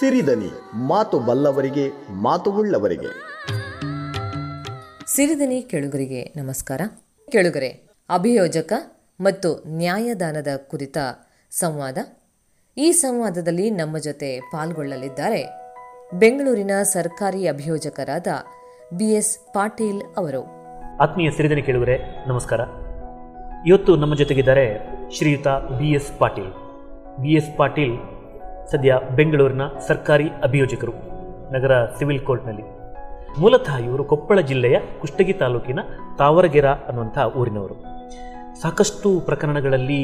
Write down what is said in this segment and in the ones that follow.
ಸಿರಿದನಿ ಮಾತು ಬಲ್ಲವರಿಗೆ ಮಾತು ಉಳ್ಳವರಿಗೆ. ಸಿರಿದನಿ ಕೆಳುಗರಿಗೆ ನಮಸ್ಕಾರ. ಕೆಳುಗರೆ ಅಭಿಯೋಜಕ ಮತ್ತು ನ್ಯಾಯದಾನದ ಕುರಿತ ಸಂವಾದ. ಈ ಸಂವಾದದಲ್ಲಿ ನಮ್ಮ ಜೊತೆ ಪಾಲ್ಗೊಳ್ಳಲಿದ್ದಾರೆ ಬೆಂಗಳೂರಿನ ಸರ್ಕಾರಿ ಅಭಿಯೋಜಕರಾದ ಬಿಎಸ್ ಪಾಟೀಲ್ ಅವರು. ಆತ್ಮೀಯ ಸಿರಿದನಿ ಕೇಳುವರೆ ನಮಸ್ಕಾರ. ಇವತ್ತು ನಮ್ಮ ಜೊತೆಗಿದ್ದಾರೆ ಶ್ರೀಯುತ B S Patil. B S Patil ಸದ್ಯ ಬೆಂಗಳೂರಿನ ಸರ್ಕಾರಿ ಅಭಿಯೋಜಕರು, ನಗರ ಸಿವಿಲ್ ಕೋರ್ಟ್ನಲ್ಲಿ. ಮೂಲತಃ ಇವರು ಕೊಪ್ಪಳ ಜಿಲ್ಲೆಯ ಕುಷ್ಟಗಿ ತಾಲೂಕಿನ ತಾವರಗೆರ ಅನ್ನುವಂಥ ಊರಿನವರು. ಸಾಕಷ್ಟು ಪ್ರಕರಣಗಳಲ್ಲಿ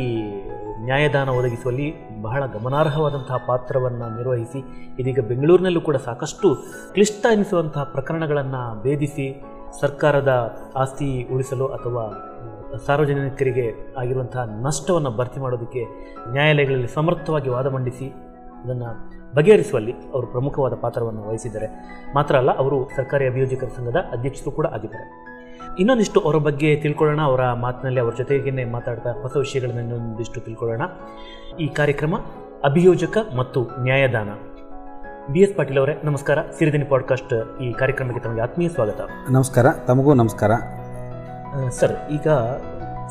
ನ್ಯಾಯದಾನ ಒದಗಿಸುವಲ್ಲಿ ಬಹಳ ಗಮನಾರ್ಹವಾದಂತಹ ಪಾತ್ರವನ್ನು ನಿರ್ವಹಿಸಿ, ಇದೀಗ ಬೆಂಗಳೂರಿನಲ್ಲೂ ಕೂಡ ಸಾಕಷ್ಟು ಕ್ಲಿಷ್ಟ ಎನಿಸುವಂತಹ ಪ್ರಕರಣಗಳನ್ನು ಭೇದಿಸಿ ಸರ್ಕಾರದ ಆಸ್ತಿ ಉಳಿಸಲು ಅಥವಾ ಸಾರ್ವಜನಿಕರಿಗೆ ಆಗಿರುವಂತಹ ನಷ್ಟವನ್ನು ಭರ್ತಿ ಮಾಡೋದಕ್ಕೆ ನ್ಯಾಯಾಲಯಗಳಲ್ಲಿ ಸಮರ್ಥವಾಗಿ ವಾದ ಮಂಡಿಸಿ ಅದನ್ನು ಬಗೆಹರಿಸುವಲ್ಲಿ ಅವರು ಪ್ರಮುಖವಾದ ಪಾತ್ರವನ್ನು ವಹಿಸಿದ್ದಾರೆ. ಮಾತ್ರ ಅಲ್ಲ ಅವರು ಸರ್ಕಾರಿ ಅಭಿಯೋಜಕರ ಸಂಘದ ಅಧ್ಯಕ್ಷರು ಕೂಡ ಆಗಿದ್ದಾರೆ. ಇನ್ನೊಂದಿಷ್ಟು ಅವರ ಬಗ್ಗೆ ತಿಳ್ಕೊಳ್ಳೋಣ ಅವರ ಮಾತಿನಲ್ಲಿ ಅವರ ಜೊತೆಗೇನೆ ಮಾತಾಡ್ತಾ ಹೊಸ ವಿಷಯಗಳನ್ನು ಇನ್ನೊಂದಿಷ್ಟು ತಿಳ್ಕೊಳ್ಳೋಣ. ಈ ಕಾರ್ಯಕ್ರಮ ಅಭಿಯೋಜಕ ಮತ್ತು ನ್ಯಾಯದಾನ. ಬಿ ಎಸ್ ಪಾಟೀಲ್ ಅವರೇ ನಮಸ್ಕಾರ. ಸಿರಿದಿನಿ ಪಾಡ್ಕಾಸ್ಟ್ ಈ ಕಾರ್ಯಕ್ರಮಕ್ಕೆ ತಮಗೆ ಆತ್ಮೀಯ ಸ್ವಾಗತ. ನಮಸ್ಕಾರ. ತಮಗೂ ನಮಸ್ಕಾರ. ಸರ್ ಈಗ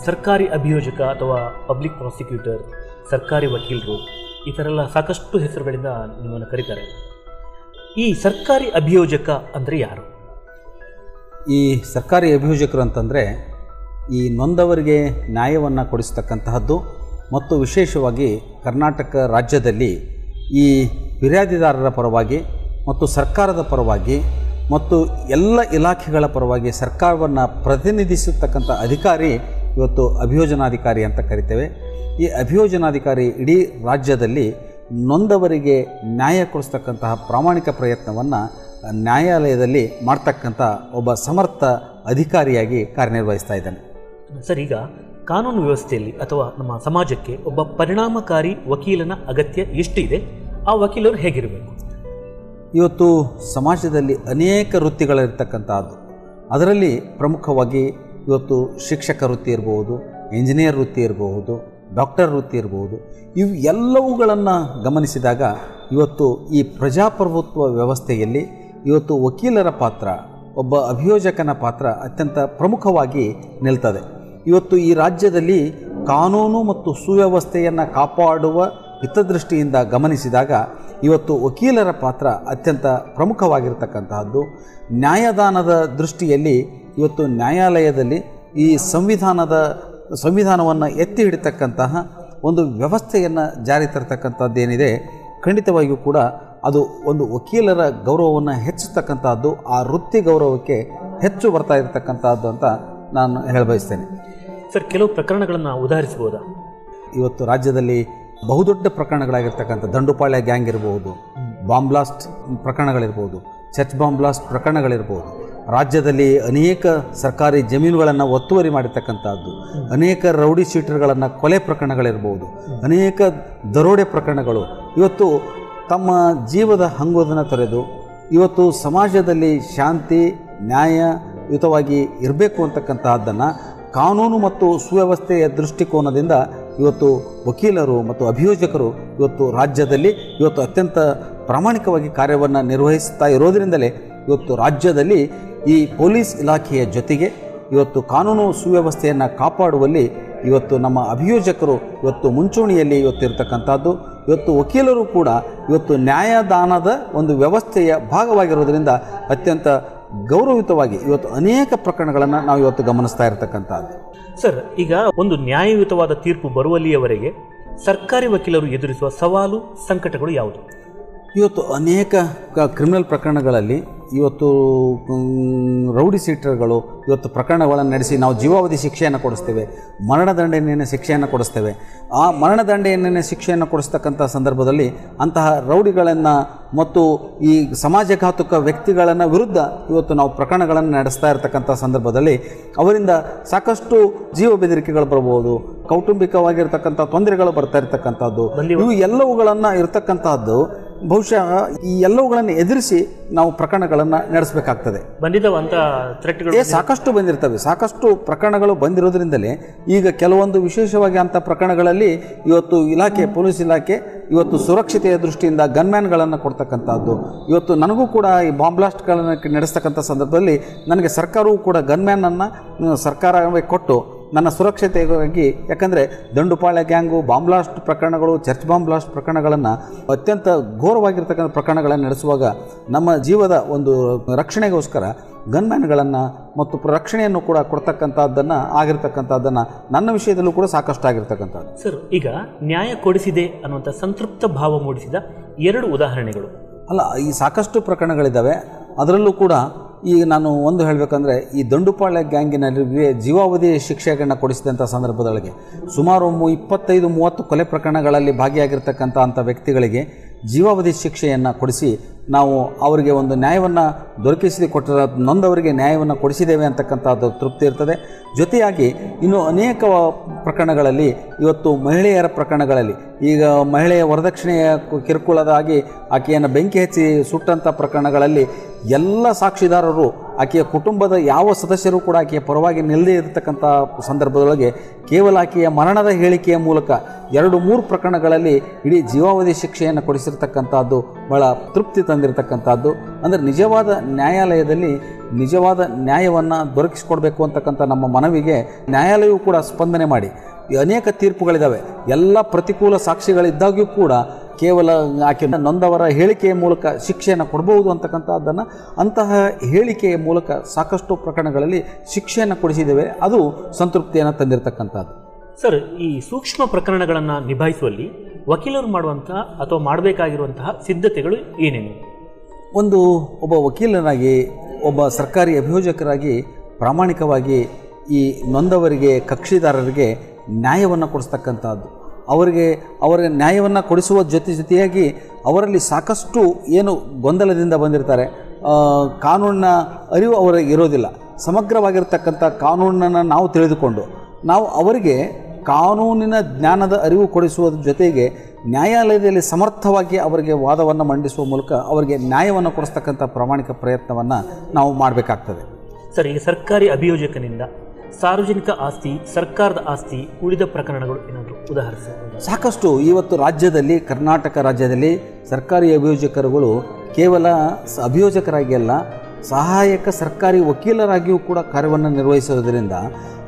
ಸರ್ಕಾರಿ ಅಭಿಯೋಜಕ ಅಥವಾ ಪಬ್ಲಿಕ್ ಪ್ರಾಸಿಕ್ಯೂಟರ್ ಸರ್ಕಾರಿ ವಕೀಲರು ಈ ಥರ ಎಲ್ಲ ಸಾಕಷ್ಟು ಹೆಸರುಗಳಿಂದ ನಿಮ್ಮನ್ನು ಕರೀತಾರೆ. ಈ ಸರ್ಕಾರಿ ಅಭಿಯೋಜಕ ಅಂದರೆ ಯಾರು? ಈ ಸರ್ಕಾರಿ ಅಭಿಯೋಜಕರು ಅಂತಂದರೆ ಈ ನೊಂದವರಿಗೆ ನ್ಯಾಯವನ್ನು ಕೊಡಿಸ್ತಕ್ಕಂತಹದ್ದು ಮತ್ತು ವಿಶೇಷವಾಗಿ ಕರ್ನಾಟಕ ರಾಜ್ಯದಲ್ಲಿ ಈ ಫಿರ್ಯಾದಿದಾರರ ಪರವಾಗಿ ಮತ್ತು ಸರ್ಕಾರದ ಪರವಾಗಿ ಮತ್ತು ಎಲ್ಲ ಇಲಾಖೆಗಳ ಪರವಾಗಿ ಸರ್ಕಾರವನ್ನು ಪ್ರತಿನಿಧಿಸತಕ್ಕಂಥ ಅಧಿಕಾರಿ ಇವತ್ತು ಅಭಿಯೋಜನಾಧಿಕಾರಿ ಅಂತ ಕರಿತೇವೆ. ಈ ಅಭಿಯೋಜನಾಧಿಕಾರಿ ಇಡೀ ರಾಜ್ಯದಲ್ಲಿ ನೊಂದವರಿಗೆ ನ್ಯಾಯ ಕೊಡಿಸ್ತಕ್ಕಂತಹ ಪ್ರಾಮಾಣಿಕ ಪ್ರಯತ್ನವನ್ನು ನ್ಯಾಯಾಲಯದಲ್ಲಿ ಮಾಡ್ತಕ್ಕಂಥ ಒಬ್ಬ ಸಮರ್ಥ ಅಧಿಕಾರಿಯಾಗಿ ಕಾರ್ಯನಿರ್ವಹಿಸ್ತಾ ಇದ್ದಾನೆ. ಸರ್ ಈಗ ಕಾನೂನು ವ್ಯವಸ್ಥೆಯಲ್ಲಿ ಅಥವಾ ನಮ್ಮ ಸಮಾಜಕ್ಕೆ ಒಬ್ಬ ಪರಿಣಾಮಕಾರಿ ವಕೀಲನ ಅಗತ್ಯ ಎಷ್ಟಿದೆ? ಆ ವಕೀಲರು ಹೇಗಿರಬೇಕು? ಇವತ್ತು ಸಮಾಜದಲ್ಲಿ ಅನೇಕ ವೃತ್ತಿಗಳಿರ್ತಕ್ಕಂಥದ್ದು ಅದರಲ್ಲಿ ಪ್ರಮುಖವಾಗಿ ಇವತ್ತು ಶಿಕ್ಷಕ ವೃತ್ತಿ ಇರಬಹುದು ಇಂಜಿನಿಯರ್ ವೃತ್ತಿ ಇರಬಹುದು ಡಾಕ್ಟರ್ ವೃತ್ತಿ ಇರ್ಬೋದು, ಇವು ಎಲ್ಲವುಗಳನ್ನು ಗಮನಿಸಿದಾಗ ಇವತ್ತು ಈ ಪ್ರಜಾಪ್ರಭುತ್ವ ವ್ಯವಸ್ಥೆಯಲ್ಲಿ ಇವತ್ತು ವಕೀಲರ ಪಾತ್ರ, ಒಬ್ಬ ಅಭಿಯೋಜಕನ ಪಾತ್ರ ಅತ್ಯಂತ ಪ್ರಮುಖವಾಗಿ ನಿಲ್ತದೆ. ಇವತ್ತು ಈ ರಾಜ್ಯದಲ್ಲಿ ಕಾನೂನು ಮತ್ತು ಸುವ್ಯವಸ್ಥೆಯನ್ನು ಕಾಪಾಡುವ ಹಿತದೃಷ್ಟಿಯಿಂದ ಗಮನಿಸಿದಾಗ ಇವತ್ತು ವಕೀಲರ ಪಾತ್ರ ಅತ್ಯಂತ ಪ್ರಮುಖವಾಗಿರ್ತಕ್ಕಂತಹದ್ದು. ನ್ಯಾಯದಾನದ ದೃಷ್ಟಿಯಲ್ಲಿ ಇವತ್ತು ನ್ಯಾಯಾಲಯದಲ್ಲಿ ಈ ಸಂವಿಧಾನದ ಸಂವಿಧಾನವನ್ನು ಎತ್ತಿ ಹಿಡಿತಕ್ಕಂತಹ ಒಂದು ವ್ಯವಸ್ಥೆಯನ್ನು ಜಾರಿ ತರತಕ್ಕಂಥದ್ದೇನಿದೆ ಖಂಡಿತವಾಗಿಯೂ ಕೂಡ ಅದು ಒಂದು ವಕೀಲರ ಗೌರವವನ್ನು ಹೆಚ್ಚಿಸ್ತಕ್ಕಂಥದ್ದು ಆ ವೃತ್ತಿ ಗೌರವಕ್ಕೆ ಹೆಚ್ಚು ಬರ್ತಾ ಇರತಕ್ಕಂಥದ್ದು ಅಂತ ನಾನು ಹೇಳಬಯಸ್ತೇನೆ. ಸರ್ ಕೆಲವು ಪ್ರಕರಣಗಳನ್ನು ಉದಾಹರಿಸಬಹುದಾ? ಇವತ್ತು ರಾಜ್ಯದಲ್ಲಿ ಬಹುದೊಡ್ಡ ಪ್ರಕರಣಗಳಾಗಿರ್ತಕ್ಕಂಥ ದಂಡುಪಾಳ್ಯ ಗ್ಯಾಂಗ್ ಇರಬಹುದು ಬಾಂಬ್ಲಾಸ್ಟ್ ಪ್ರಕರಣಗಳಿರ್ಬೋದು ಚರ್ಚ್ ಬಾಂಬ್ಲಾಸ್ಟ್ ಪ್ರಕರಣಗಳಿರ್ಬೋದು ರಾಜ್ಯದಲ್ಲಿ ಅನೇಕ ಸರ್ಕಾರಿ ಜಮೀನುಗಳನ್ನು ಒತ್ತುವರಿ ಮಾಡಿರ್ತಕ್ಕಂಥದ್ದು. ಅನೇಕ ರೌಡಿ ಶೀಟರ್ಗಳನ್ನು ಕೊಲೆ ಪ್ರಕರಣಗಳಿರ್ಬೋದು. ಅನೇಕ ದರೋಡೆ ಪ್ರಕರಣಗಳು. ಇವತ್ತು ತಮ್ಮ ಜೀವದ ಹಂಗೋದನ್ನು ತೊರೆದು, ಇವತ್ತು ಸಮಾಜದಲ್ಲಿ ಶಾಂತಿ ನ್ಯಾಯಯುತವಾಗಿ ಇರಬೇಕು ಅಂತಕ್ಕಂತಹದ್ದನ್ನು ಕಾನೂನು ಮತ್ತು ಸುವ್ಯವಸ್ಥೆಯ ದೃಷ್ಟಿಕೋನದಿಂದ ಇವತ್ತು ವಕೀಲರು ಮತ್ತು ಅಭಿಯೋಜಕರು ಇವತ್ತು ರಾಜ್ಯದಲ್ಲಿ ಇವತ್ತು ಅತ್ಯಂತ ಪ್ರಾಮಾಣಿಕವಾಗಿ ಕಾರ್ಯವನ್ನು ನಿರ್ವಹಿಸ್ತಾ ಇರೋದರಿಂದಲೇ ಇವತ್ತು ರಾಜ್ಯದಲ್ಲಿ ಈ ಪೊಲೀಸ್ ಇಲಾಖೆಯ ಜೊತೆಗೆ ಇವತ್ತು ಕಾನೂನು ಸುವ್ಯವಸ್ಥೆಯನ್ನು ಕಾಪಾಡುವಲ್ಲಿ ಇವತ್ತು ನಮ್ಮ ಅಭಿಯೋಜಕರು ಇವತ್ತು ಮುಂಚೂಣಿಯಲ್ಲಿ ಇವತ್ತು ಇರತಕ್ಕಂಥದ್ದು ಇವತ್ತು ವಕೀಲರು ಕೂಡ ಇವತ್ತು ನ್ಯಾಯದಾನದ ಒಂದು ವ್ಯವಸ್ಥೆಯ ಭಾಗವಾಗಿರೋದರಿಂದ ಅತ್ಯಂತ ಗೌರವಯುತವಾಗಿ ಇವತ್ತು ಅನೇಕ ಪ್ರಕರಣಗಳನ್ನು ನಾವು ಇವತ್ತು ಗಮನಿಸ್ತಾ ಇರತಕ್ಕಂಥದ್ದು. ಸರ್ ಈಗ ಒಂದು ನ್ಯಾಯಯುತವಾದ ತೀರ್ಪು ಬರುವಲ್ಲಿಯವರೆಗೆ ಸರ್ಕಾರಿ ವಕೀಲರು ಎದುರಿಸುವ ಸವಾಲು ಸಂಕಟಗಳು ಯಾವುದು? ಇವತ್ತು ಅನೇಕ ಕ್ರಿಮಿನಲ್ ಪ್ರಕರಣಗಳಲ್ಲಿ ಇವತ್ತು ರೌಡಿ ಸೀಟರ್ಗಳು ಇವತ್ತು ಪ್ರಕರಣಗಳನ್ನು ನಡೆಸಿ ನಾವು ಜೀವಾವಧಿ ಶಿಕ್ಷೆಯನ್ನು ಕೊಡಿಸ್ತೇವೆ ಮರಣದಂಡನೆಯ ಶಿಕ್ಷೆಯನ್ನು ಕೊಡಿಸ್ತೇವೆ. ಆ ಮರಣದಂಡನೆಯ ಶಿಕ್ಷೆಯನ್ನು ಕೊಡಿಸ್ತಕ್ಕಂಥ ಸಂದರ್ಭದಲ್ಲಿ ಅಂತಹ ರೌಡಿಗಳನ್ನು ಮತ್ತು ಈ ಸಮಾಜಘಾತುಕ ವ್ಯಕ್ತಿಗಳನ್ನು ವಿರುದ್ಧ ಇವತ್ತು ನಾವು ಪ್ರಕರಣಗಳನ್ನು ನಡೆಸ್ತಾ ಇರತಕ್ಕಂಥ ಸಂದರ್ಭದಲ್ಲಿ ಅವರಿಂದ ಸಾಕಷ್ಟು ಜೀವ ಬೆದರಿಕೆಗಳು ಬರ್ಬೋದು ಕೌಟುಂಬಿಕವಾಗಿರ್ತಕ್ಕಂಥ ತೊಂದರೆಗಳು ಬರ್ತಾ ಇರತಕ್ಕಂಥದ್ದು. ಇವು ಎಲ್ಲವುಗಳನ್ನು ಇರತಕ್ಕಂಥದ್ದು ಬಹುಶಃ ಈ ಎಲ್ಲವುಗಳನ್ನು ಎದುರಿಸಿ ನಾವು ಪ್ರಕರಣಗಳನ್ನು ನಡೆಸಬೇಕಾಗ್ತದೆ. ಬಂದಿದ್ದಾವಂತ ಥ್ರೆಟ್ಗಳು ಸಾಕಷ್ಟು ಬಂದಿರ್ತವೆ. ಸಾಕಷ್ಟು ಪ್ರಕರಣಗಳು ಬಂದಿರೋದ್ರಿಂದಲೇ ಈಗ ಕೆಲವೊಂದು ವಿಶೇಷವಾಗಿ ಅಂಥ ಪ್ರಕರಣಗಳಲ್ಲಿ ಇವತ್ತು ಇಲಾಖೆ ಪೊಲೀಸ್ ಇಲಾಖೆ ಇವತ್ತು ಸುರಕ್ಷತೆಯ ದೃಷ್ಟಿಯಿಂದ ಗನ್ಮ್ಯಾನ್ಗಳನ್ನು ಕೊಡ್ತಕ್ಕಂಥದ್ದು. ಇವತ್ತು ನನಗೂ ಕೂಡ ಈ ಬಾಂಬ್ ಬ್ಲಾಸ್ಟ್ಗಳನ್ನು ನಡೆಸ್ತಕ್ಕಂಥ ಸಂದರ್ಭದಲ್ಲಿ ನನಗೆ ಸರ್ಕಾರವೂ ಕೂಡ ಗನ್ಮ್ಯಾನನ್ನು ಸರ್ಕಾರವೇ ಕೊಟ್ಟು ನನ್ನ ಸುರಕ್ಷತೆಗಾಗಿ ಯಾಕಂದರೆ ದಂಡುಪಾಳ್ಯ ಗ್ಯಾಂಗು ಬಾಂಬ್ಲಾಸ್ಟ್ ಪ್ರಕರಣಗಳು ಚರ್ಚ್ ಬಾಂಬ್ಲಾಸ್ಟ್ ಪ್ರಕರಣಗಳನ್ನು ಅತ್ಯಂತ ಘೋರವಾಗಿರ್ತಕ್ಕಂಥ ಪ್ರಕರಣಗಳನ್ನು ನಡೆಸುವಾಗ ನಮ್ಮ ಜೀವದ ಒಂದು ರಕ್ಷಣೆಗೋಸ್ಕರ ಗನ್ಮ್ಯಾನ್ಗಳನ್ನು ಮತ್ತು ರಕ್ಷಣೆಯನ್ನು ಕೂಡ ಕೊಡ್ತಕ್ಕಂಥದ್ದನ್ನು ಆಗಿರ್ತಕ್ಕಂಥದ್ದನ್ನು ನನ್ನ ವಿಷಯದಲ್ಲೂ ಕೂಡ ಸಾಕಷ್ಟು ಆಗಿರ್ತಕ್ಕಂಥದ್ದು ಸರ್ ಈಗ ನ್ಯಾಯ ಕೊಡಿಸಿದೆ ಅನ್ನುವಂಥ ಸಂತೃಪ್ತ ಭಾವ ಮೂಡಿಸಿದ ಎರಡು ಉದಾಹರಣೆಗಳು. ಅಲ್ಲ ಈ ಸಾಕಷ್ಟು ಪ್ರಕರಣಗಳಿದ್ದಾವೆ ಅದರಲ್ಲೂ ಕೂಡ ಈಗ ನಾನು ಒಂದು ಹೇಳಬೇಕಂದ್ರೆ ಈ ದಂಡುಪಾಳ್ಯ ಗ್ಯಾಂಗಿನಲ್ಲಿ ಜೀವಾವಧಿ ಶಿಕ್ಷೆಗಳನ್ನ ಕೊಡಿಸಿದಂಥ ಸಂದರ್ಭದೊಳಗೆ ಸುಮಾರು ಇಪ್ಪತ್ತೈದು ಮೂವತ್ತು ಕೊಲೆ ಪ್ರಕರಣಗಳಲ್ಲಿ ಭಾಗಿಯಾಗಿರ್ತಕ್ಕಂಥ ಅಂಥ ವ್ಯಕ್ತಿಗಳಿಗೆ ಜೀವಾವಧಿ ಶಿಕ್ಷೆಯನ್ನು ಕೊಡಿಸಿ ನಾವು ಅವರಿಗೆ ಒಂದು ನ್ಯಾಯವನ್ನು ದೊರಕಿಸಿ ಕೊಟ್ಟ ನೊಂದವರಿಗೆ ನ್ಯಾಯವನ್ನು ಕೊಡಿಸಿದ್ದೇವೆ ಅಂತಕ್ಕಂಥದ್ದು ತೃಪ್ತಿ ಇರ್ತದೆ. ಜೊತೆಯಾಗಿ ಇನ್ನು ಅನೇಕ ಪ್ರಕರಣಗಳಲ್ಲಿ ಇವತ್ತು ಮಹಿಳೆಯರ ಪ್ರಕರಣಗಳಲ್ಲಿ ಈಗ ಮಹಿಳೆಯ ವರದಕ್ಷಿಣೆಯ ಕಿರುಕುಳದಾಗಿ ಆಕೆಯನ್ನು ಬೆಂಕಿ ಹಚ್ಚಿ ಸುಟ್ಟಂಥ ಪ್ರಕರಣಗಳಲ್ಲಿ ಎಲ್ಲ ಸಾಕ್ಷಿದಾರರು ಆಕೆಯ ಕುಟುಂಬದ ಯಾವ ಸದಸ್ಯರು ಕೂಡ ಆಕೆಯ ಪರವಾಗಿ ನಿಲ್ಲದೇ ಇರತಕ್ಕಂಥ ಸಂದರ್ಭದೊಳಗೆ ಕೇವಲ ಆಕೆಯ ಮರಣದ ಹೇಳಿಕೆಯ ಮೂಲಕ ಎರಡು ಮೂರು ಪ್ರಕರಣಗಳಲ್ಲಿ ಇಡೀ ಜೀವಾವಧಿ ಶಿಕ್ಷೆಯನ್ನು ಕೊಡಿಸಿರ್ತಕ್ಕಂಥದ್ದು ಬಹಳ ತೃಪ್ತಿ ತಂದಿರತಕ್ಕಂಥದ್ದು. ಅಂದರೆ ನಿಜವಾದ ನ್ಯಾಯಾಲಯದಲ್ಲಿ ನಿಜವಾದ ನ್ಯಾಯವನ್ನು ದೊರಕಿಸಿಕೊಡ್ಬೇಕು ಅಂತಕ್ಕಂಥ ನಮ್ಮ ಮನವಿಗೆ ನ್ಯಾಯಾಲಯವು ಕೂಡ ಸ್ಪಂದನೆ ಮಾಡಿ. ಅನೇಕ ತೀರ್ಪುಗಳಿದ್ದಾವೆ ಎಲ್ಲ ಪ್ರತಿಕೂಲ ಸಾಕ್ಷಿಗಳಿದ್ದಾಗ್ಯೂ ಕೂಡ ಕೇವಲ ಆಕೆ ನೊಂದವರ ಹೇಳಿಕೆಯ ಮೂಲಕ ಶಿಕ್ಷೆಯನ್ನು ಕೊಡಬಹುದು ಅಂತಕ್ಕಂಥದ್ದನ್ನು ಅಂತಹ ಹೇಳಿಕೆಯ ಮೂಲಕ ಸಾಕಷ್ಟು ಪ್ರಕರಣಗಳಲ್ಲಿ ಶಿಕ್ಷೆಯನ್ನು ಕೊಡಿಸಿದ್ದೇವೆ. ಅದು ಸಂತೃಪ್ತಿಯನ್ನು ತಂದಿರತಕ್ಕಂಥದ್ದು. ಸರ್, ಈ ಸೂಕ್ಷ್ಮ ಪ್ರಕರಣಗಳನ್ನು ನಿಭಾಯಿಸುವಲ್ಲಿ ವಕೀಲರು ಮಾಡುವಂತಹ ಅಥವಾ ಮಾಡಬೇಕಾಗಿರುವಂತಹ ಸಿದ್ಧತೆಗಳು ಏನೇನು? ಒಂದು, ಒಬ್ಬ ವಕೀಲನಾಗಿ, ಒಬ್ಬ ಸರ್ಕಾರಿ ಅಭಿಯೋಜಕರಾಗಿ ಪ್ರಾಮಾಣಿಕವಾಗಿ ಈ ನೊಂದವರಿಗೆ, ಕಕ್ಷಿದಾರರಿಗೆ ನ್ಯಾಯವನ್ನು ಕೊಡಿಸ್ತಕ್ಕಂಥದ್ದು. ಅವರಿಗೆ ಅವರ ನ್ಯಾಯವನ್ನು ಕೊಡಿಸುವ ಜೊತೆ ಜೊತೆಯಾಗಿ ಅವರಲ್ಲಿ ಸಾಕಷ್ಟು ಏನು ಗೊಂದಲದಿಂದ ಬಂದಿರ್ತಾರೆ. ಕಾನೂನಿನ ಅರಿವು ಅವರಿಗೆ ಇರೋದಿಲ್ಲ. ಸಮಗ್ರವಾಗಿರ್ತಕ್ಕಂಥ ಕಾನೂನನ್ನು ನಾವು ತಿಳಿದುಕೊಂಡು ನಾವು ಅವರಿಗೆ ಕಾನೂನಿನ ಜ್ಞಾನದ ಅರಿವು ಕೊಡಿಸುವ ಜೊತೆಗೆ ನ್ಯಾಯಾಲಯದಲ್ಲಿ ಸಮರ್ಥವಾಗಿ ಅವರಿಗೆ ವಾದವನ್ನು ಮಂಡಿಸುವ ಮೂಲಕ ಅವರಿಗೆ ನ್ಯಾಯವನ್ನು ಕೊಡಿಸ್ತಕ್ಕಂಥ ಪ್ರಾಮಾಣಿಕ ಪ್ರಯತ್ನವನ್ನು ನಾವು ಮಾಡಬೇಕಾಗ್ತದೆ. ಸರ್ ಈಗ ಸರ್ಕಾರಿ ಅಭಿಯೋಜಕನಿಂದ ಸಾರ್ವಜನಿಕ ಆಸ್ತಿ ಸರ್ಕಾರದ ಆಸ್ತಿ ಉಳಿದ ಪ್ರಕರಣಗಳು ಏನಾದರೂ ಉದಾಹರಿಸಿ ಸಾಕಷ್ಟು ಇವತ್ತು ರಾಜ್ಯದಲ್ಲಿ ಕರ್ನಾಟಕ ರಾಜ್ಯದಲ್ಲಿ ಸರ್ಕಾರಿ ಅಭಿಯೋಜಕರುಗಳು ಕೇವಲ ಅಭಿಯೋಜಕರಾಗಿ ಅಲ್ಲ ಸಹಾಯಕ ಸರ್ಕಾರಿ ವಕೀಲರಾಗಿಯೂ ಕೂಡ ಕಾರ್ಯವನ್ನು ನಿರ್ವಹಿಸುವುದರಿಂದ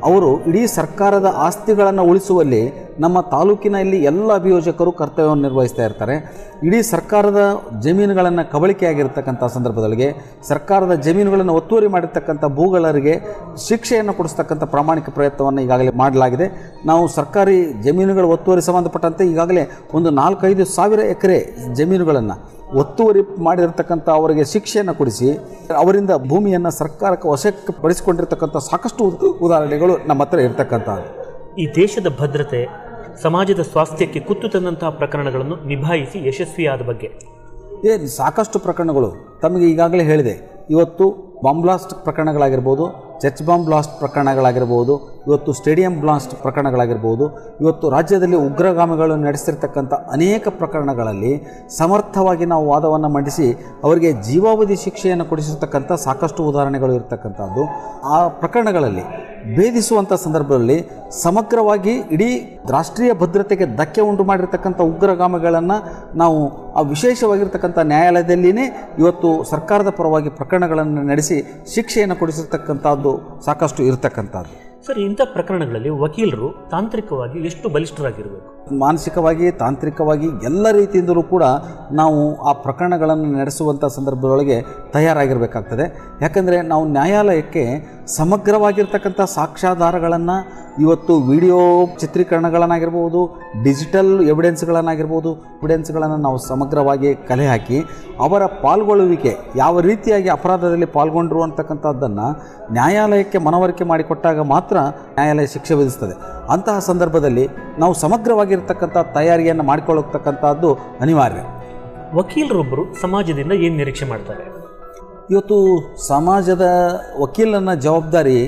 ಅವರು ಇಡೀ ಸರ್ಕಾರದ ಆಸ್ತಿಗಳನ್ನು ಉಳಿಸುವಲ್ಲಿ ನಮ್ಮ ತಾಲೂಕಿನಲ್ಲಿ ಎಲ್ಲ ಅಭಿಯೋಜಕರು ಕರ್ತವ್ಯವನ್ನು ನಿರ್ವಹಿಸ್ತಾ ಇರ್ತಾರೆ. ಇಡೀ ಸರ್ಕಾರದ ಜಮೀನುಗಳನ್ನು ಕಬಳಿಕೆಯಾಗಿರ್ತಕ್ಕಂಥ ಸಂದರ್ಭದೊಳಗೆ, ಸರ್ಕಾರದ ಜಮೀನುಗಳನ್ನು ಒತ್ತುವರಿ ಮಾಡಿರ್ತಕ್ಕಂಥ ಭೂಗಳರಿಗೆ ಶಿಕ್ಷೆಯನ್ನು ಕೊಡಿಸ್ತಕ್ಕಂಥ ಪ್ರಾಮಾಣಿಕ ಪ್ರಯತ್ನವನ್ನು ಈಗಾಗಲೇ ಮಾಡಲಾಗಿದೆ. ನಾವು ಸರ್ಕಾರಿ ಜಮೀನುಗಳ ಒತ್ತುವರಿ ಸಂಬಂಧಪಟ್ಟಂತೆ ಈಗಾಗಲೇ ಒಂದು ನಾಲ್ಕೈದು ಸಾವಿರ ಎಕರೆ ಜಮೀನುಗಳನ್ನು ಒತ್ತುವರಿ ಮಾಡಿರ್ತಕ್ಕಂಥ ಅವರಿಗೆ ಶಿಕ್ಷೆಯನ್ನು ಕೊಡಿಸಿ, ಅವರಿಂದ ಭೂಮಿಯನ್ನು ಸರ್ಕಾರಕ್ಕೆ ವಶಕ್ಕೆ ಪಡಿಸಿಕೊಂಡಿರ್ತಕ್ಕಂಥ ಸಾಕಷ್ಟು ಉದ- ಉದಾಹರಣೆಗಳು ನಮ್ಮ ಹತ್ರ ಇರತಕ್ಕಂಥ ಈ ದೇಶದ ಭದ್ರತೆ ಸಮಾಜದ ಸ್ವಾಸ್ಥ್ಯಕ್ಕೆ ಕುತ್ತು ತಂದಂತಹ ಪ್ರಕರಣಗಳನ್ನು ನಿಭಾಯಿಸಿ ಯಶಸ್ವಿಯಾದ ಬಗ್ಗೆ. ಏನು ಸಾಕಷ್ಟು ಪ್ರಕರಣಗಳು ತಮಗೆ ಈಗಾಗಲೇ ಹೇಳಿದೆ. ಇವತ್ತು ಬಾಂಬ್ಲಾಸ್ಟ್ ಪ್ರಕರಣಗಳಾಗಿರ್ಬೋದು ಚರ್ಚ್ ಬಾಂಬ್ ಬ್ಲಾಸ್ಟ್ ಪ್ರಕರಣಗಳಾಗಿರ್ಬೋದು ಇವತ್ತು ಸ್ಟೇಡಿಯಂ ಬ್ಲಾಸ್ಟ್ ಪ್ರಕರಣಗಳಾಗಿರ್ಬೋದು, ಇವತ್ತು ರಾಜ್ಯದಲ್ಲಿ ಉಗ್ರಗಾಮಿಗಳು ನಡೆಸಿರ್ತಕ್ಕಂಥ ಅನೇಕ ಪ್ರಕರಣಗಳಲ್ಲಿ ಸಮರ್ಥವಾಗಿ ನಾವು ವಾದವನ್ನು ಮಂಡಿಸಿ ಅವರಿಗೆ ಜೀವಾವಧಿ ಶಿಕ್ಷೆಯನ್ನು ಕೊಡಿಸಿರ್ತಕ್ಕಂಥ ಸಾಕಷ್ಟು ಉದಾಹರಣೆಗಳು ಇರತಕ್ಕಂಥದ್ದು. ಆ ಪ್ರಕರಣಗಳಲ್ಲಿ ಭೇದಿಸುವಂಥ ಸಂದರ್ಭದಲ್ಲಿ ಸಮಗ್ರವಾಗಿ ಇಡೀ ರಾಷ್ಟ್ರೀಯ ಭದ್ರತೆಗೆ ಧಕ್ಕೆ ಉಂಟು ಮಾಡಿರ್ತಕ್ಕಂಥ ಉಗ್ರಗಾಮಿಗಳನ್ನು ನಾವು ಆ ವಿಶೇಷವಾಗಿರ್ತಕ್ಕಂಥ ನ್ಯಾಯಾಲಯದಲ್ಲಿಯೇ ಇವತ್ತು ಸರ್ಕಾರದ ಪರವಾಗಿ ಪ್ರಕರಣಗಳನ್ನು ನಡೆಸಿ ಶಿಕ್ಷೆಯನ್ನು ಕೊಡಿಸಿರ್ತಕ್ಕಂಥದ್ದು ಸಾಕಷ್ಟು ಇರತಕ್ಕಂಥದ್ದು. ಸರ್ ಇಂಥ ಪ್ರಕರಣಗಳಲ್ಲಿ ವಕೀಲರು ತಾಂತ್ರಿಕವಾಗಿ ಎಷ್ಟು ಬಲಿಷ್ಠರಾಗಿರಬೇಕು? ಮಾನಸಿಕವಾಗಿ, ತಾಂತ್ರಿಕವಾಗಿ ಎಲ್ಲ ರೀತಿಯಿಂದಲೂ ಕೂಡ ನಾವು ಆ ಪ್ರಕರಣಗಳನ್ನು ನಡೆಸುವಂಥ ಸಂದರ್ಭದೊಳಗೆ ತಯಾರಾಗಿರಬೇಕಾಗ್ತದೆ. ಯಾಕಂದರೆ ನಾವು ನ್ಯಾಯಾಲಯಕ್ಕೆ ಸಮಗ್ರವಾಗಿರ್ತಕ್ಕಂಥ ಸಾಕ್ಷ್ಯಾಧಾರಗಳನ್ನು ಇವತ್ತು ವಿಡಿಯೋ ಚಿತ್ರೀಕರಣಗಳನ್ನಾಗಿರ್ಬೋದು ಡಿಜಿಟಲ್ ಎವಿಡೆನ್ಸ್ಗಳನ್ನಾಗಿರ್ಬೋದು ಎವಿಡೆನ್ಸ್ಗಳನ್ನು ನಾವು ಸಮಗ್ರವಾಗಿ ಕಲೆ ಹಾಕಿ ಅವರ ಪಾಲ್ಗೊಳ್ಳುವಿಕೆ ಯಾವ ರೀತಿಯಾಗಿ ಅಪರಾಧದಲ್ಲಿ ಪಾಲ್ಗೊಂಡ್ರು ಅಂತಕ್ಕಂಥದ್ದನ್ನು ನ್ಯಾಯಾಲಯಕ್ಕೆ ಮನವರಿಕೆ ಮಾಡಿಕೊಟ್ಟಾಗ ಮಾತ್ರ ನ್ಯಾಯಾಲಯ ಶಿಕ್ಷೆ ವಿಧಿಸ್ತದೆ. ಅಂತಹ ಸಂದರ್ಭದಲ್ಲಿ ನಾವು ಸಮಗ್ರವಾಗಿರ್ತಕ್ಕಂಥ ತಯಾರಿಯನ್ನು ಮಾಡಿಕೊಳ್ಳತಕ್ಕಂಥದ್ದು ಅನಿವಾರ್ಯ. ವಕೀಲರೊಬ್ಬರು ಸಮಾಜದಿಂದ ಏನು ನಿರೀಕ್ಷೆ ಮಾಡ್ತಾರೆ? ಇವತ್ತು ಸಮಾಜದ ವಕೀಲನ ಜವಾಬ್ದಾರಿ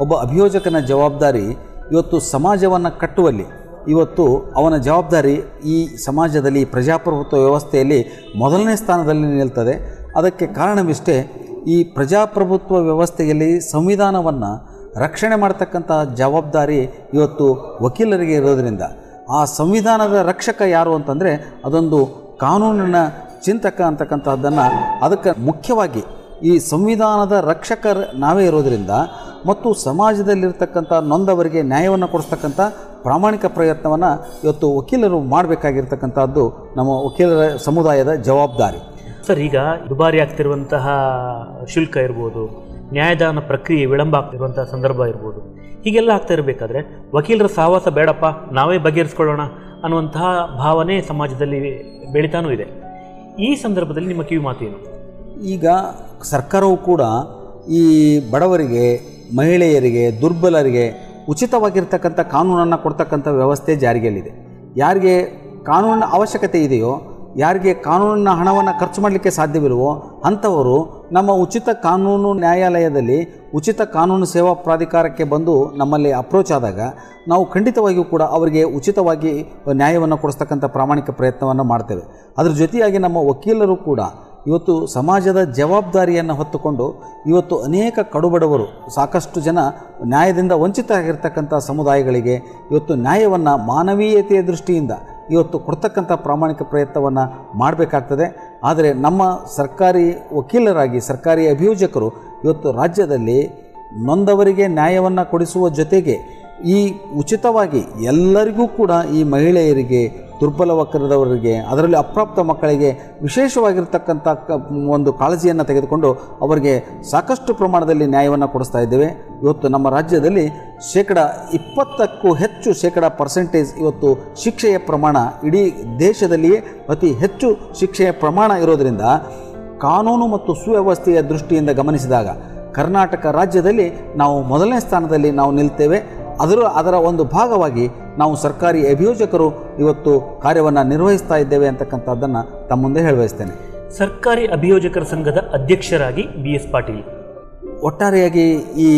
ಒಬ್ಬ ಅಭಿಯೋಜಕನ ಜವಾಬ್ದಾರಿ ಇವತ್ತು ಸಮಾಜವನ್ನು ಕಟ್ಟುವಲ್ಲಿ, ಇವತ್ತು ಅವನ ಜವಾಬ್ದಾರಿ ಈ ಸಮಾಜದಲ್ಲಿ ಪ್ರಜಾಪ್ರಭುತ್ವ ವ್ಯವಸ್ಥೆಯಲ್ಲಿ ಮೊದಲನೇ ಸ್ಥಾನದಲ್ಲಿ ನಿಲ್ತದೆ. ಅದಕ್ಕೆ ಕಾರಣವಿಷ್ಟೇ, ಈ ಪ್ರಜಾಪ್ರಭುತ್ವ ವ್ಯವಸ್ಥೆಯಲ್ಲಿ ಸಂವಿಧಾನವನ್ನು ರಕ್ಷಣೆ ಮಾಡ್ತಕ್ಕಂಥ ಜವಾಬ್ದಾರಿ ಇವತ್ತು ವಕೀಲರಿಗೆ ಇರೋದರಿಂದ. ಆ ಸಂವಿಧಾನದ ರಕ್ಷಕ ಯಾರು ಅಂತಂದರೆ, ಅದೊಂದು ಕಾನೂನಿನ ಚಿಂತಕ ಅಂತಕ್ಕಂಥದ್ದನ್ನು ಅದಕ್ಕೆ ಮುಖ್ಯವಾಗಿ ಈ ಸಂವಿಧಾನದ ರಕ್ಷಕರು ನಾವೇ ಇರೋದರಿಂದ ಮತ್ತು ಸಮಾಜದಲ್ಲಿರ್ತಕ್ಕಂಥ ನೊಂದವರಿಗೆ ನ್ಯಾಯವನ್ನು ಕೊಡಿಸ್ತಕ್ಕಂಥ ಪ್ರಾಮಾಣಿಕ ಪ್ರಯತ್ನವನ್ನು ಇವತ್ತು ವಕೀಲರು ಮಾಡಬೇಕಾಗಿರ್ತಕ್ಕಂಥದ್ದು ನಮ್ಮ ವಕೀಲರ ಸಮುದಾಯದ ಜವಾಬ್ದಾರಿ. ಸರ್ ಈಗ ದುಬಾರಿ ಆಗ್ತಿರುವಂತಹ ಶುಲ್ಕ ಇರ್ಬೋದು ನ್ಯಾಯದಾನ ಪ್ರಕ್ರಿಯೆ ವಿಳಂಬ ಆಗ್ತಿರುವಂತಹ ಸಂದರ್ಭ ಇರ್ಬೋದು ಹೀಗೆಲ್ಲ ಆಗ್ತಾ ಇರಬೇಕಾದ್ರೆ ವಕೀಲರ ಸಹವಾಸ ಬೇಡಪ್ಪ ನಾವೇ ಬಗೆಹರಿಸ್ಕೊಳ್ಳೋಣ ಅನ್ನುವಂತಹ ಭಾವನೆ ಸಮಾಜದಲ್ಲಿ ಬೆಳೀತಾನೂ ಇದೆ. ಈ ಸಂದರ್ಭದಲ್ಲಿ ನಿಮ್ಮ ಕಿವಿ ಮಾತು ಏನು? ಈಗ ಸರ್ಕಾರವು ಕೂಡ ಈ ಬಡವರಿಗೆ ಮಹಿಳೆಯರಿಗೆ, ದುರ್ಬಲರಿಗೆ ಉಚಿತವಾಗಿರ್ತಕ್ಕಂಥ ಕಾನೂನನ್ನು ಕೊಡ್ತಕ್ಕಂಥ ವ್ಯವಸ್ಥೆ ಜಾರಿಯಲ್ಲಿದೆ. ಯಾರಿಗೆ ಕಾನೂನಿನ ಅವಶ್ಯಕತೆ ಇದೆಯೋ, ಯಾರಿಗೆ ಕಾನೂನಿನ ಹಣವನ್ನು ಖರ್ಚು ಮಾಡಲಿಕ್ಕೆ ಸಾಧ್ಯವಿಲ್ವೋ, ಅಂಥವರು ನಮ್ಮ ಉಚಿತ ಕಾನೂನು ನ್ಯಾಯಾಲಯದಲ್ಲಿ ಉಚಿತ ಕಾನೂನು ಸೇವಾ ಪ್ರಾಧಿಕಾರಕ್ಕೆ ಬಂದು ನಮ್ಮಲ್ಲಿ ಅಪ್ರೋಚ್ ಆದಾಗ ನಾವು ಖಂಡಿತವಾಗಿಯೂ ಕೂಡ ಅವರಿಗೆ ಉಚಿತವಾಗಿ ನ್ಯಾಯವನ್ನು ಕೊಡಿಸ್ತಕ್ಕಂಥ ಪ್ರಾಮಾಣಿಕ ಪ್ರಯತ್ನವನ್ನು ಮಾಡ್ತೇವೆ. ಅದರ ಜೊತೆಯಾಗಿ ನಮ್ಮ ವಕೀಲರು ಕೂಡ ಇವತ್ತು ಸಮಾಜದ ಜವಾಬ್ದಾರಿಯನ್ನು ಹೊತ್ತುಕೊಂಡು ಇವತ್ತು ಅನೇಕ ಕಡುಬಡವರು, ಸಾಕಷ್ಟು ಜನ ನ್ಯಾಯದಿಂದ ವಂಚಿತರಾಗಿರ್ತಕ್ಕಂಥ ಸಮುದಾಯಗಳಿಗೆ ಇವತ್ತು ನ್ಯಾಯವನ್ನು ಮಾನವೀಯತೆಯ ದೃಷ್ಟಿಯಿಂದ ಇವತ್ತು ಕೊಡ್ತಕ್ಕಂಥ ಪ್ರಾಮಾಣಿಕ ಪ್ರಯತ್ನವನ್ನು ಮಾಡಬೇಕಾಗ್ತದೆ. ಆದರೆ ನಮ್ಮ ಸರ್ಕಾರಿ ವಕೀಲರಾಗಿ, ಸರ್ಕಾರಿ ಅಭಿಯೋಜಕರು ಇವತ್ತು ರಾಜ್ಯದಲ್ಲಿ ನೊಂದವರಿಗೆ ನ್ಯಾಯವನ್ನು ಕೊಡಿಸುವ ಜೊತೆಗೆ ಈ ಉಚಿತವಾಗಿ ಎಲ್ಲರಿಗೂ ಕೂಡ ಈ ಮಹಿಳೆಯರಿಗೆ ದುರ್ಬಲ ವಕ್ರದವರಿಗೆ, ಅದರಲ್ಲಿ ಅಪ್ರಾಪ್ತ ಮಕ್ಕಳಿಗೆ ವಿಶೇಷವಾಗಿರ್ತಕ್ಕಂಥ ಒಂದು ಕಾಳಜಿಯನ್ನು ತೆಗೆದುಕೊಂಡು ಅವರಿಗೆ ಸಾಕಷ್ಟು ಪ್ರಮಾಣದಲ್ಲಿ ನ್ಯಾಯವನ್ನು ಕೊಡಿಸ್ತಾ ಇದ್ದೇವೆ. ಇವತ್ತು ನಮ್ಮ ರಾಜ್ಯದಲ್ಲಿ ಶೇಕಡ ಇಪ್ಪತ್ತಕ್ಕೂ ಹೆಚ್ಚು ಶೇಕಡ ಪರ್ಸೆಂಟೇಜ್ ಇವತ್ತು ಶಿಕ್ಷೆಯ ಪ್ರಮಾಣ ಇಡೀ ದೇಶದಲ್ಲಿಯೇ ಅತಿ ಹೆಚ್ಚು ಶಿಕ್ಷೆಯ ಪ್ರಮಾಣ ಇರೋದರಿಂದ ಕಾನೂನು ಮತ್ತು ಸುವ್ಯವಸ್ಥೆಯ ದೃಷ್ಟಿಯಿಂದ ಗಮನಿಸಿದಾಗ ಕರ್ನಾಟಕ ರಾಜ್ಯದಲ್ಲಿ ನಾವು ಮೊದಲನೇ ಸ್ಥಾನದಲ್ಲಿ ನಾವು ನಿಲ್ತೇವೆ. ಅದರ ಅದರ ಒಂದು ಭಾಗವಾಗಿ ನಾವು ಸರ್ಕಾರಿ ಅಭಿಯೋಜಕರು ಇವತ್ತು ಕಾರ್ಯವನ್ನು ನಿರ್ವಹಿಸ್ತಾ ಇದ್ದೇವೆ ಅಂತಕ್ಕಂಥದ್ದನ್ನು ತಮ್ಮ ಮುಂದೆ ಹೇಳಬಯಸ್ತೇನೆ. ಸರ್ಕಾರಿ ಅಭಿಯೋಜಕರ ಸಂಘದ ಅಧ್ಯಕ್ಷರಾಗಿ ಬಿ ಎಸ್ ಪಾಟೀಲ್. ಒಟ್ಟಾರೆಯಾಗಿ ಈ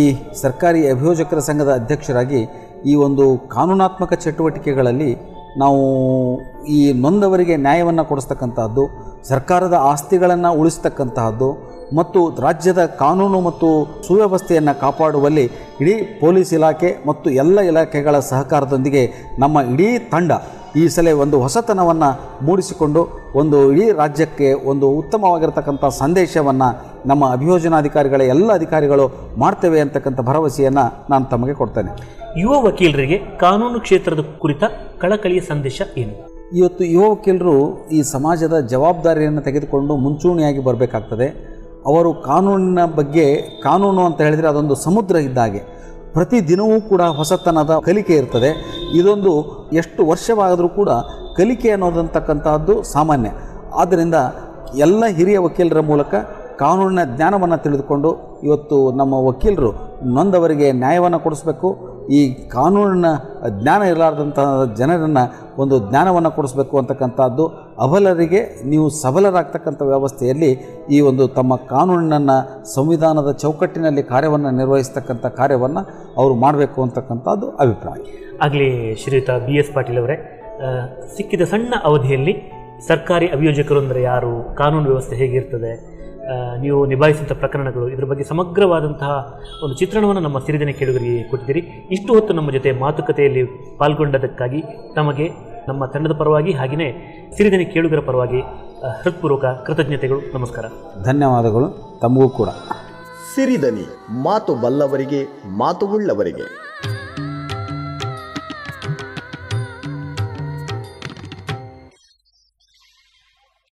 ಸರ್ಕಾರಿ ಅಭಿಯೋಜಕರ ಸಂಘದ ಅಧ್ಯಕ್ಷರಾಗಿ ಈ ಒಂದು ಕಾನೂನಾತ್ಮಕ ಚಟುವಟಿಕೆಗಳಲ್ಲಿ ನಾವು ಈ ನೊಂದವರಿಗೆ ನ್ಯಾಯವನ್ನು ಕೊಡಿಸ್ತಕ್ಕಂತಹದ್ದು ಸರ್ಕಾರದ ಆಸ್ತಿಗಳನ್ನು ಉಳಿಸ್ತಕ್ಕಂತಹದ್ದು ಮತ್ತು ರಾಜ್ಯದ ಕಾನೂನು ಮತ್ತು ಸುವ್ಯವಸ್ಥೆಯನ್ನು ಕಾಪಾಡುವಲ್ಲಿ ಇಡೀ ಪೊಲೀಸ್ ಇಲಾಖೆ ಮತ್ತು ಎಲ್ಲ ಇಲಾಖೆಗಳ ಸಹಕಾರದೊಂದಿಗೆ ನಮ್ಮ ಇಡೀ ತಂಡ ಈ ಸಲ ಒಂದು ಹೊಸತನವನ್ನು ಮೂಡಿಸಿಕೊಂಡು ಒಂದು ಇಡೀ ರಾಜ್ಯಕ್ಕೆ ಒಂದು ಉತ್ತಮವಾಗಿರ್ತಕ್ಕಂಥ ಸಂದೇಶವನ್ನು ನಮ್ಮ ಅಭಿಯೋಜನಾಧಿಕಾರಿಗಳ ಎಲ್ಲ ಅಧಿಕಾರಿಗಳು ಮಾಡ್ತೇವೆ ಅಂತಕ್ಕಂಥ ಭರವಸೆಯನ್ನು ನಾನು ತಮಗೆ ಕೊಡ್ತೇನೆ. ಯುವ ವಕೀಲರಿಗೆ ಕಾನೂನು ಕ್ಷೇತ್ರದ ಕುರಿತ ಕಳಕಳಿಯ ಸಂದೇಶ ಏನು? ಇವತ್ತು ಯುವ ವಕೀಲರು ಈ ಸಮಾಜದ ಜವಾಬ್ದಾರಿಯನ್ನು ತೆಗೆದುಕೊಂಡು ಮುಂಚೂಣಿಯಾಗಿ ಬರಬೇಕಾಗ್ತದೆ. ಅವರು ಕಾನೂನಿನ ಬಗ್ಗೆ ಕಾನೂನು ಅಂತ ಹೇಳಿದರೆ ಅದೊಂದು ಸಮುದ್ರ ಇದ್ದಾಗೆ ಪ್ರತಿದಿನವೂ ಕೂಡ ಹೊಸತನದ ಕಲಿಕೆ ಇರ್ತದೆ. ಇದೊಂದು ಎಷ್ಟು ವರ್ಷವಾದರೂ ಕೂಡ ಕಲಿಕೆ ಅನ್ನೋದಂತಕ್ಕಂಥದ್ದು ಸಾಮಾನ್ಯ. ಆದ್ದರಿಂದ ಎಲ್ಲ ಹಿರಿಯ ವಕೀಲರ ಮೂಲಕ ಕಾನೂನಿನ ಜ್ಞಾನವನ್ನು ತಿಳಿದುಕೊಂಡು ಇವತ್ತು ನಮ್ಮ ವಕೀಲರು ನೊಂದವರಿಗೆ ನ್ಯಾಯವನ್ನು ಕೊಡಿಸ್ಬೇಕು. ಈ ಕಾನೂನಿನ ಜ್ಞಾನ ಇರಲಾರ್ದಂತಹ ಜನರನ್ನು ಒಂದು ಜ್ಞಾನವನ್ನು ಕೊಡಿಸ್ಬೇಕು ಅಂತಕ್ಕಂಥದ್ದು ಅಬಲರಿಗೆ ನೀವು ಸಬಲರಾಗ್ತಕ್ಕಂಥ ವ್ಯವಸ್ಥೆಯಲ್ಲಿ ಈ ಒಂದು ತಮ್ಮ ಕಾನೂನನ್ನು, ಸಂವಿಧಾನದ ಚೌಕಟ್ಟಿನಲ್ಲಿ ಕಾರ್ಯವನ್ನು ನಿರ್ವಹಿಸ್ತಕ್ಕಂಥ ಕಾರ್ಯವನ್ನು ಅವರು ಮಾಡಬೇಕು ಅಂತಕ್ಕಂಥದ್ದು ಅಭಿಪ್ರಾಯ. ಆಗಲಿ ಶ್ರೀಯುತ ಬಿ ಎಸ್ ಪಾಟೀಲ್ ಅವರೇ ಸಿಕ್ಕಿದ ಸಣ್ಣ ಅವಧಿಯಲ್ಲಿ ಸರ್ಕಾರಿ ಅಭಿಯೋಜಕರು ಅಂದರೆ ಯಾರು, ಕಾನೂನು ವ್ಯವಸ್ಥೆ ಹೇಗಿರ್ತದೆ ನೀವು ನಿಭಾಯಿಸಿದಂಥ ಪ್ರಕರಣಗಳು, ಇದರ ಬಗ್ಗೆ ಸಮಗ್ರವಾದಂತಹ ಒಂದು ಚಿತ್ರಣವನ್ನು ನಮ್ಮ ಸಿರಿದಿನ ಕೇಳುಗರಿಗೆ ಕೊಟ್ಟಿದ್ದೀರಿ. ಇಷ್ಟು ಹೊತ್ತು ನಮ್ಮ ಜೊತೆ ಮಾತುಕತೆಯಲ್ಲಿ ಪಾಲ್ಗೊಂಡದಕ್ಕಾಗಿ ತಮಗೆ ನಮ್ಮ ತಂಡದ ಪರವಾಗಿ ಹಾಗೆಯೇ ಸಿರಿದಿನ ಕೇಳುಗರ ಪರವಾಗಿ ಹೃತ್ಪೂರ್ವಕ ಕೃತಜ್ಞತೆಗಳು ನಮಸ್ಕಾರ. ಧನ್ಯವಾದಗಳು ತಮಗೂ ಕೂಡ. ಸಿರಿದನಿ ಮಾತು ಬಲ್ಲವರಿಗೆ ಮಾತು ಉಳ್ಳವರಿಗೆ.